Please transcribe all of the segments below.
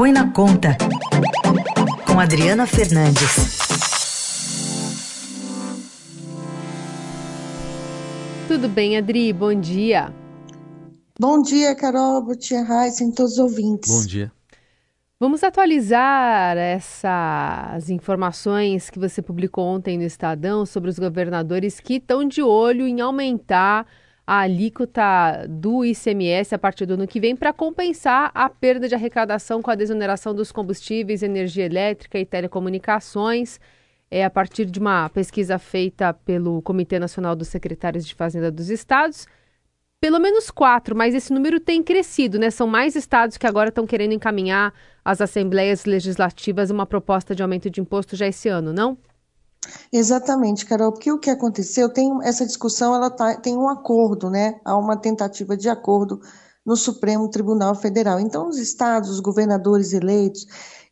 Põe na Conta, com Adriana Fernandes. Tudo bem, Adri? Bom dia. Bom dia, Carol, bom dia, Raíssa, e todos os ouvintes. Bom dia. Vamos atualizar essas informações que você publicou ontem no Estadão sobre os governadores que estão de olho em aumentar a alíquota do ICMS a partir do ano que vem para compensar a perda de arrecadação com a desoneração dos combustíveis, energia elétrica e telecomunicações. É a partir de uma pesquisa feita pelo Comitê Nacional dos Secretários de Fazenda dos Estados pelo menos quatro, mas esse número tem crescido, né? São mais estados que agora estão querendo encaminhar às assembleias legislativas uma proposta de aumento de imposto já esse ano, não? Exatamente, Carol, porque o que aconteceu, tem essa discussão, ela tá, tem um acordo, né? Há uma tentativa de acordo no Supremo Tribunal Federal. Então, os estados, os governadores eleitos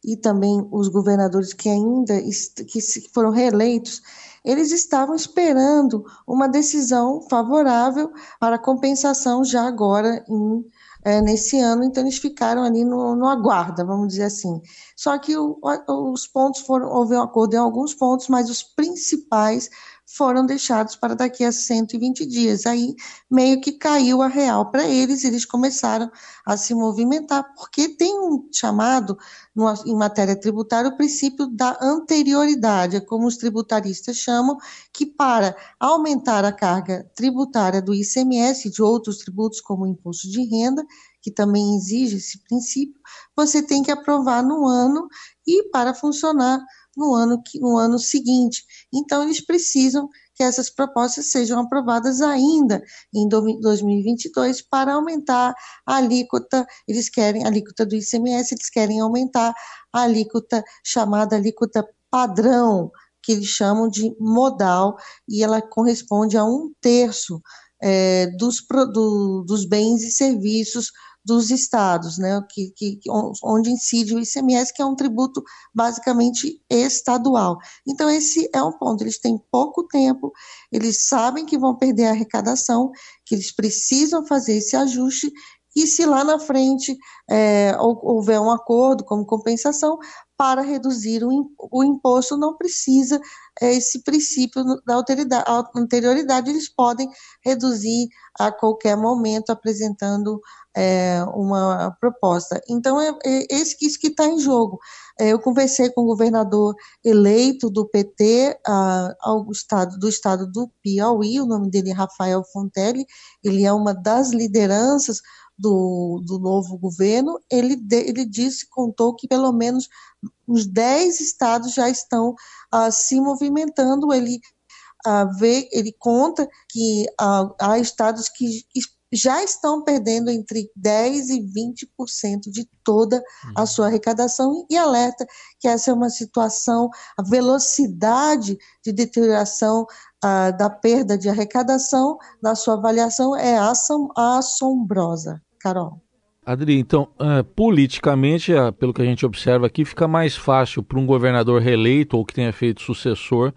e também os governadores que ainda que foram reeleitos, eles estavam esperando uma decisão favorável para compensação já agora em, é, nesse ano, então eles ficaram ali no, no aguarda, vamos dizer assim. Só que o, os pontos foram, houve um acordo em alguns pontos, mas os principais foram deixados para daqui a 120 dias. Aí meio que caiu a real para eles, eles começaram a se movimentar, porque tem um chamado em matéria tributária o princípio da anterioridade, é como os tributaristas chamam, que para aumentar a carga tributária do ICMS e de outros tributos, como o imposto de renda, que também exige esse princípio, você tem que aprovar no ano e para funcionar no ano, no ano seguinte. Então, eles precisam que essas propostas sejam aprovadas ainda em 2022 para aumentar a alíquota, eles querem, a alíquota do ICMS, eles querem aumentar a alíquota chamada alíquota padrão, que eles chamam de modal, e ela corresponde a um terço é, dos, do, dos bens e serviços dos estados, né, que, que, onde incide o ICMS, que é um tributo basicamente estadual. Então, esse é um ponto. Eles têm pouco tempo, eles sabem que vão perder a arrecadação, que eles precisam fazer esse ajuste, e se lá na frente é, houver um acordo como compensação, para reduzir o, o imposto não precisa é, esse princípio da anterioridade, eles podem reduzir a qualquer momento apresentando é, uma proposta. Então, é, é esse, isso que está em jogo. É, eu conversei com o governador eleito do PT a, ao estado, do estado do Piauí, o nome dele é Rafael Fontelli, ele é uma das lideranças do, do novo governo, ele, ele disse, contou que pelo menos uns 10 estados já estão uh, se movimentando. Ele uh, vê, ele conta que uh, há estados que, já estão perdendo entre 10% e 20% de toda a uhum. sua arrecadação e alerta que essa é uma situação, a velocidade de deterioração uh, da perda de arrecadação, na sua avaliação, é assombrosa. Carol. Adri, então, uh, politicamente, uh, pelo que a gente observa aqui, fica mais fácil para um governador reeleito ou que tenha feito sucessor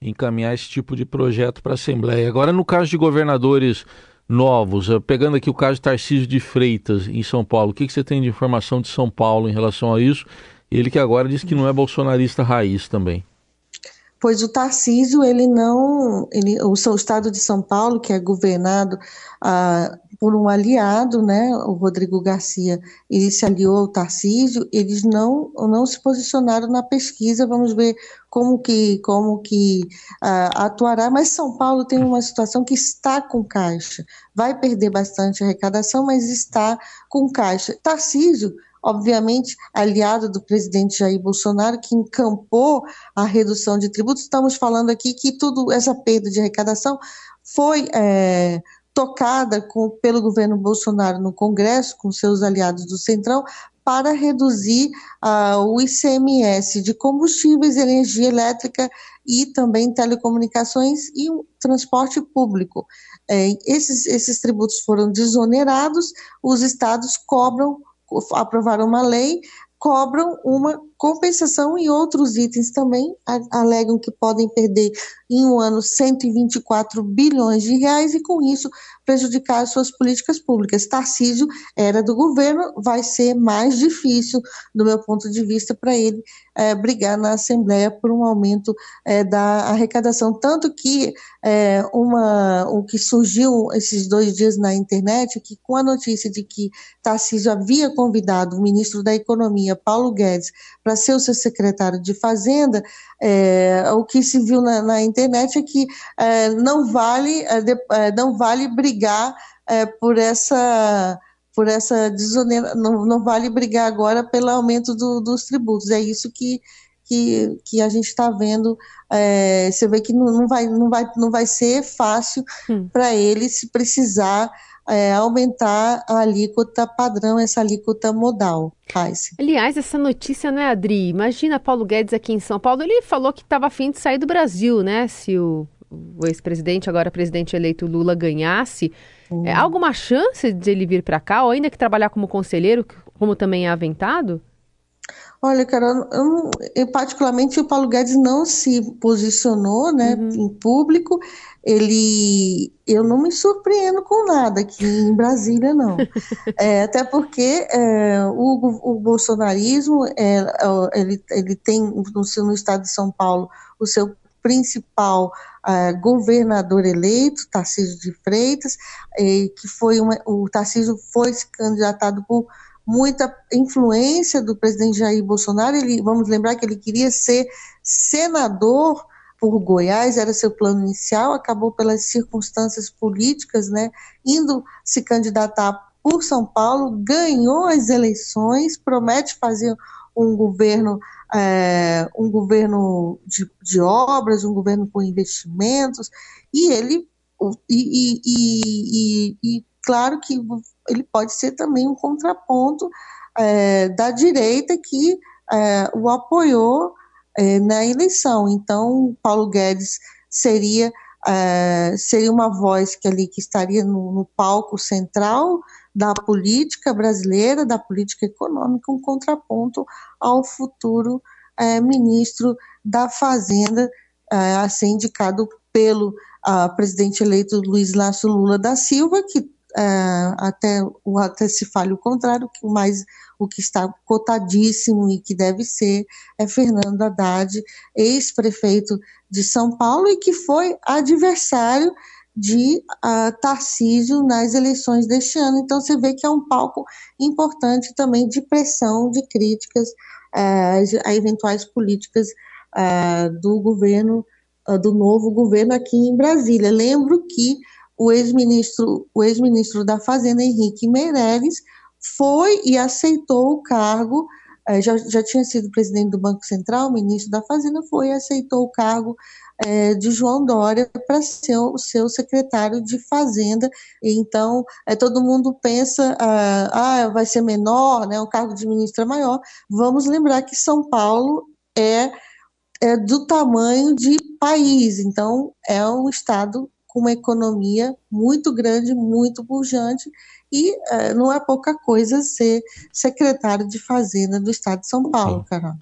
encaminhar esse tipo de projeto para a Assembleia. Agora, no caso de governadores novos, uh, pegando aqui o caso de Tarcísio de Freitas, em São Paulo, o que, que você tem de informação de São Paulo em relação a isso? Ele que agora diz que não é bolsonarista raiz também. Pois o Tarcísio, ele não. Ele, o seu estado de São Paulo, que é governado ah, por um aliado, né, o Rodrigo Garcia, ele se aliou ao Tarcísio, eles não, não se posicionaram na pesquisa, vamos ver como que, como que uh, atuará, mas São Paulo tem uma situação que está com caixa, vai perder bastante arrecadação, mas está com caixa. Tarcísio, obviamente, aliado do presidente Jair Bolsonaro, que encampou a redução de tributos, estamos falando aqui que tudo, essa perda de arrecadação foi... É, tocada com, pelo governo Bolsonaro no Congresso, com seus aliados do Centrão, para reduzir uh, o ICMS de combustíveis, energia elétrica e também telecomunicações e o transporte público. É, esses, esses tributos foram desonerados, os estados cobram, aprovaram uma lei cobram uma compensação e outros itens também alegam que podem perder em um ano 124 bilhões de reais e com isso prejudicar suas políticas públicas. Tarcísio era do governo, vai ser mais difícil, do meu ponto de vista, para ele é, brigar na Assembleia por um aumento é, da arrecadação. Tanto que é, uma, o que surgiu esses dois dias na internet, que com a notícia de que Tarcísio havia convidado o ministro da Economia, Paulo Guedes, para ser o seu secretário de Fazenda, é, o que se viu na, na internet é que é, não vale é, é, não vale brigar é, por essa por essa desonera, não, não vale brigar agora pelo aumento do, dos tributos. É isso que, que, que a gente está vendo. É, você vê que não, não, vai, não, vai, não vai ser fácil hum. para ele se precisar é, aumentar a alíquota padrão, essa alíquota modal. Aliás, essa notícia, né, Adri? Imagina Paulo Guedes aqui em São Paulo. Ele falou que estava afim de sair do Brasil, né? Se o, o ex-presidente, agora presidente eleito Lula, ganhasse. Uhum. É, alguma chance de ele vir para cá, ou ainda que trabalhar como conselheiro, como também é aventado? Olha, Carol, eu, eu, particularmente o Paulo Guedes não se posicionou né, uhum. em público. Ele, eu não me surpreendo com nada aqui em Brasília, não. é, até porque é, o, o, bolsonarismo, é, é, ele, ele tem no, no estado de São Paulo o seu principal uh, governador eleito, Tarcísio de Freitas, eh, que foi uma, o Tarcísio foi candidatado por muita influência do presidente Jair Bolsonaro. Ele, vamos lembrar que ele queria ser senador por Goiás, era seu plano inicial, acabou pelas circunstâncias políticas, né, indo se candidatar por São Paulo, ganhou as eleições, promete fazer um governo, é, um governo de, de, obras, um governo com investimentos, e ele e, e, e, e claro que ele pode ser também um contraponto é, da direita que é, o apoiou é, na eleição. Então, Paulo Guedes seria seria uma voz que ali que estaria no, no, palco central da política brasileira, da política econômica, um contraponto ao futuro é, ministro da Fazenda, é, a ser indicado pelo presidente eleito Luiz Lácio Lula da Silva, que é, até, até se fale o contrário, que o o que está cotadíssimo e que deve ser é Fernando Haddad, ex-prefeito de São Paulo e que foi adversário de uh, Tarcísio nas eleições deste ano. Então você vê que é um palco importante também de pressão, de críticas uh, a eventuais políticas uh, do governo, do novo governo aqui em Brasília. Lembro que o ex-ministro, o ex-ministro da Fazenda, Henrique Meirelles, foi e aceitou o cargo, é, já, já tinha sido presidente do Banco Central, ministro da Fazenda, foi e aceitou o cargo é, de João Dória para ser o seu secretário de Fazenda. Então, é, todo mundo pensa, ah, ah, vai ser menor, né, o cargo de ministro é maior. Vamos lembrar que São Paulo é, é do tamanho de país, então é um estado com uma economia muito grande, muito pujante, e é, não é pouca coisa ser secretário de Fazenda do Estado de São Paulo, Carol.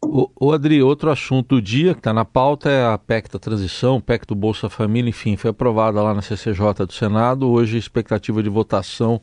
O, o Adri, outro assunto do dia que está na pauta é a PEC da transição, PEC do Bolsa Família, enfim, foi aprovada lá na CCJ do Senado, hoje expectativa de votação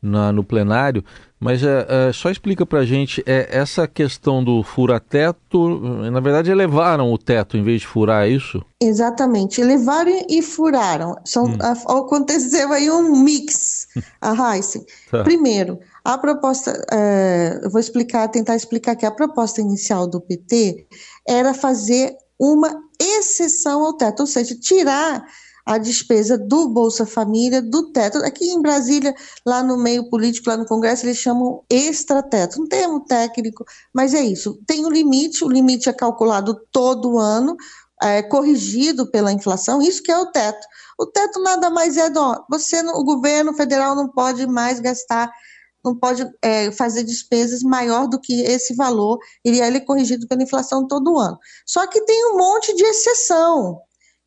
na, no plenário, mas é, é, só explica para a gente, é, essa questão do fura-teto, na verdade elevaram o teto em vez de furar, é isso? Exatamente, elevaram e furaram. São, hum. aconteceu aí um mix, a Heisen. tá. Primeiro, a proposta, é, eu vou explicar, tentar explicar que a proposta inicial do PT era fazer uma exceção ao teto, ou seja, tirar a despesa do Bolsa Família, do teto. Aqui em Brasília, lá no meio político, lá no Congresso, eles chamam extrateto, um termo técnico, mas é isso. Tem um limite, o limite é calculado todo ano, é, corrigido pela inflação, isso que é o teto. O teto nada mais é do, você, o governo federal não pode mais gastar, não pode é, fazer despesas maior do que esse valor, e ele é corrigido pela inflação todo ano. Só que tem um monte de exceção.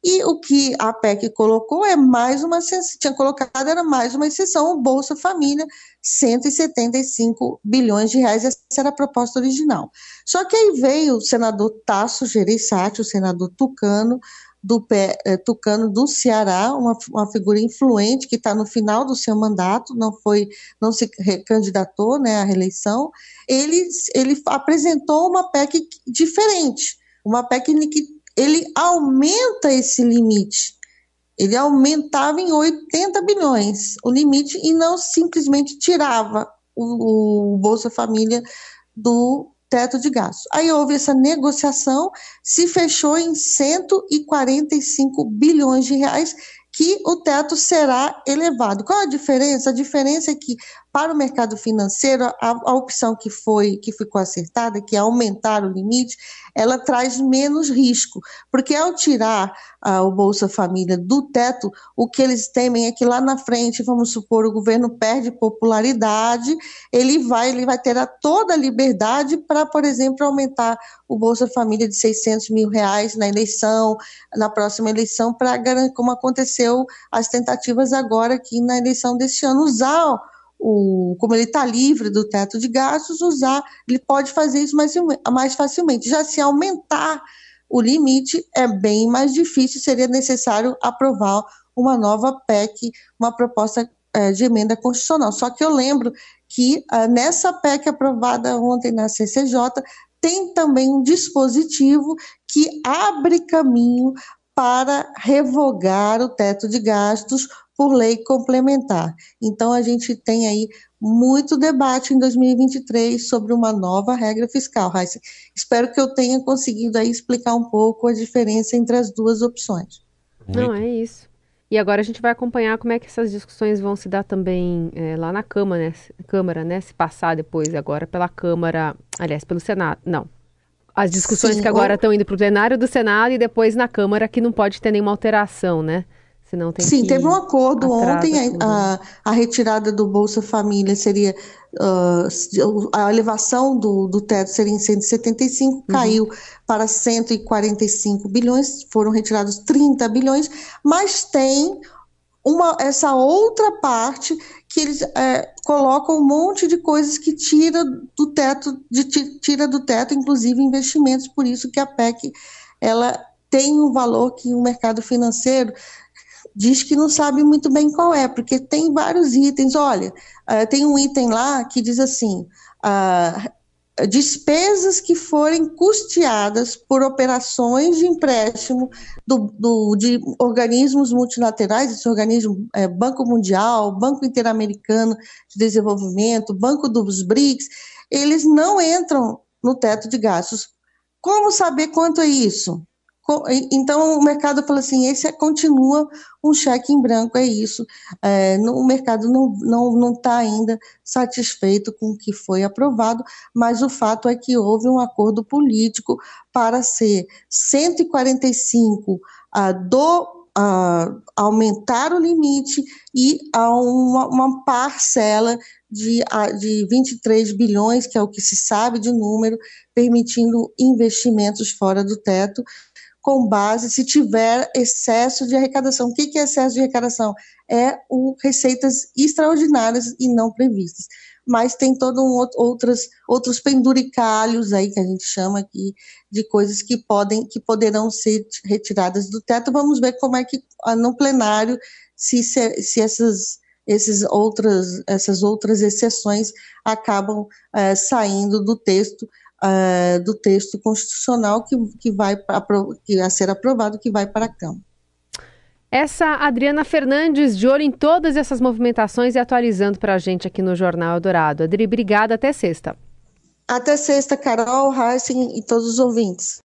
E o que a PEC colocou é mais uma, tinha colocado era mais uma exceção, o Bolsa Família, 175 bilhões de reais, essa era a proposta original. Só que aí veio o senador Tasso Gereissati, o senador Tucano, do eh, Tucano do Ceará, uma, uma figura influente que está no final do seu mandato, não foi, não se candidatou né, à reeleição, ele, ele apresentou uma PEC diferente, uma PEC que ele aumenta esse limite. Ele aumentava em 80 bilhões o limite e não simplesmente tirava o, o Bolsa Família do teto de gastos. Aí houve essa negociação, se fechou em 145 bilhões de reais, que o teto será elevado. Qual a diferença? A diferença é que para o mercado financeiro, a, a, opção que foi que ficou acertada, que é aumentar o limite, ela traz menos risco, porque ao tirar o Bolsa Família do teto, o que eles temem é que lá na frente, vamos supor, o governo perde popularidade, ele vai ele vai ter a toda a liberdade para, por exemplo, aumentar o Bolsa Família de 600 mil reais na eleição, na próxima eleição, para como aconteceu as tentativas agora aqui na eleição deste ano, usar o, como ele está livre do teto de gastos, usar, ele pode fazer isso mais, mais facilmente. Já se aumentar o limite é bem mais difícil, seria necessário aprovar uma nova PEC, uma proposta é, de emenda constitucional. Só que eu lembro que uh, nessa PEC aprovada ontem na CCJ tem também um dispositivo que abre caminho para revogar o teto de gastos por lei complementar. Então, a gente tem aí muito debate em 2023 sobre uma nova regra fiscal, Raíssa. Espero que eu tenha conseguido aí explicar um pouco a diferença entre as duas opções. Não, é isso. E agora a gente vai acompanhar como é que essas discussões vão se dar também é, lá na Câmara, né? Câmara, né? Se passar depois, agora pela Câmara, aliás, pelo Senado. Não. As discussões Sim, que agora ou... estão indo para o plenário do Senado e depois na Câmara, que não pode ter nenhuma alteração, né? Senão tem Sim, teve um acordo ontem, a, a, retirada do Bolsa Família seria, uh, a elevação do, do teto seria em 175, uhum. caiu para 145 bilhões, foram retirados 30 bilhões, mas tem uma, essa outra parte que eles é, colocam um monte de coisas que tira do teto, de, tira do teto, inclusive investimentos, por isso que a PEC ela tem um valor que o mercado financeiro diz que não sabe muito bem qual é, porque tem vários itens. Olha, uh, tem um item lá que diz assim: uh, despesas que forem custeadas por operações de empréstimo do, do de organismos multilaterais, esse organismo é, Banco Mundial, Banco Interamericano de Desenvolvimento, Banco dos BRICS, eles não entram no teto de gastos. Como saber quanto é isso? Então, o mercado fala assim: esse é, continua um cheque em branco, é isso. É, no, o mercado não está não, não tá ainda satisfeito com o que foi aprovado, mas o fato é que houve um acordo político para ser 145 ah, do ah, aumentar o limite e a uma, uma parcela de, de 23 bilhões, que é o que se sabe de número, permitindo investimentos fora do teto com base se tiver excesso de arrecadação. O que é excesso de arrecadação? É o receitas extraordinárias e não previstas. Mas tem todos um, outros, outros penduricalhos aí que a gente chama aqui de coisas que podem, que poderão ser retiradas do teto. Vamos ver como é que ah, no plenário se, se essas esses outras, essas outras exceções acabam é, saindo do texto uh, do texto constitucional que, que vai que a ser aprovado, que vai para a Câmara. Essa Adriana Fernandes, de olho em todas essas movimentações e atualizando para a gente aqui no Jornal Eldorado. Adri, obrigada, até sexta. Até sexta, Carol, Heisen e todos os ouvintes.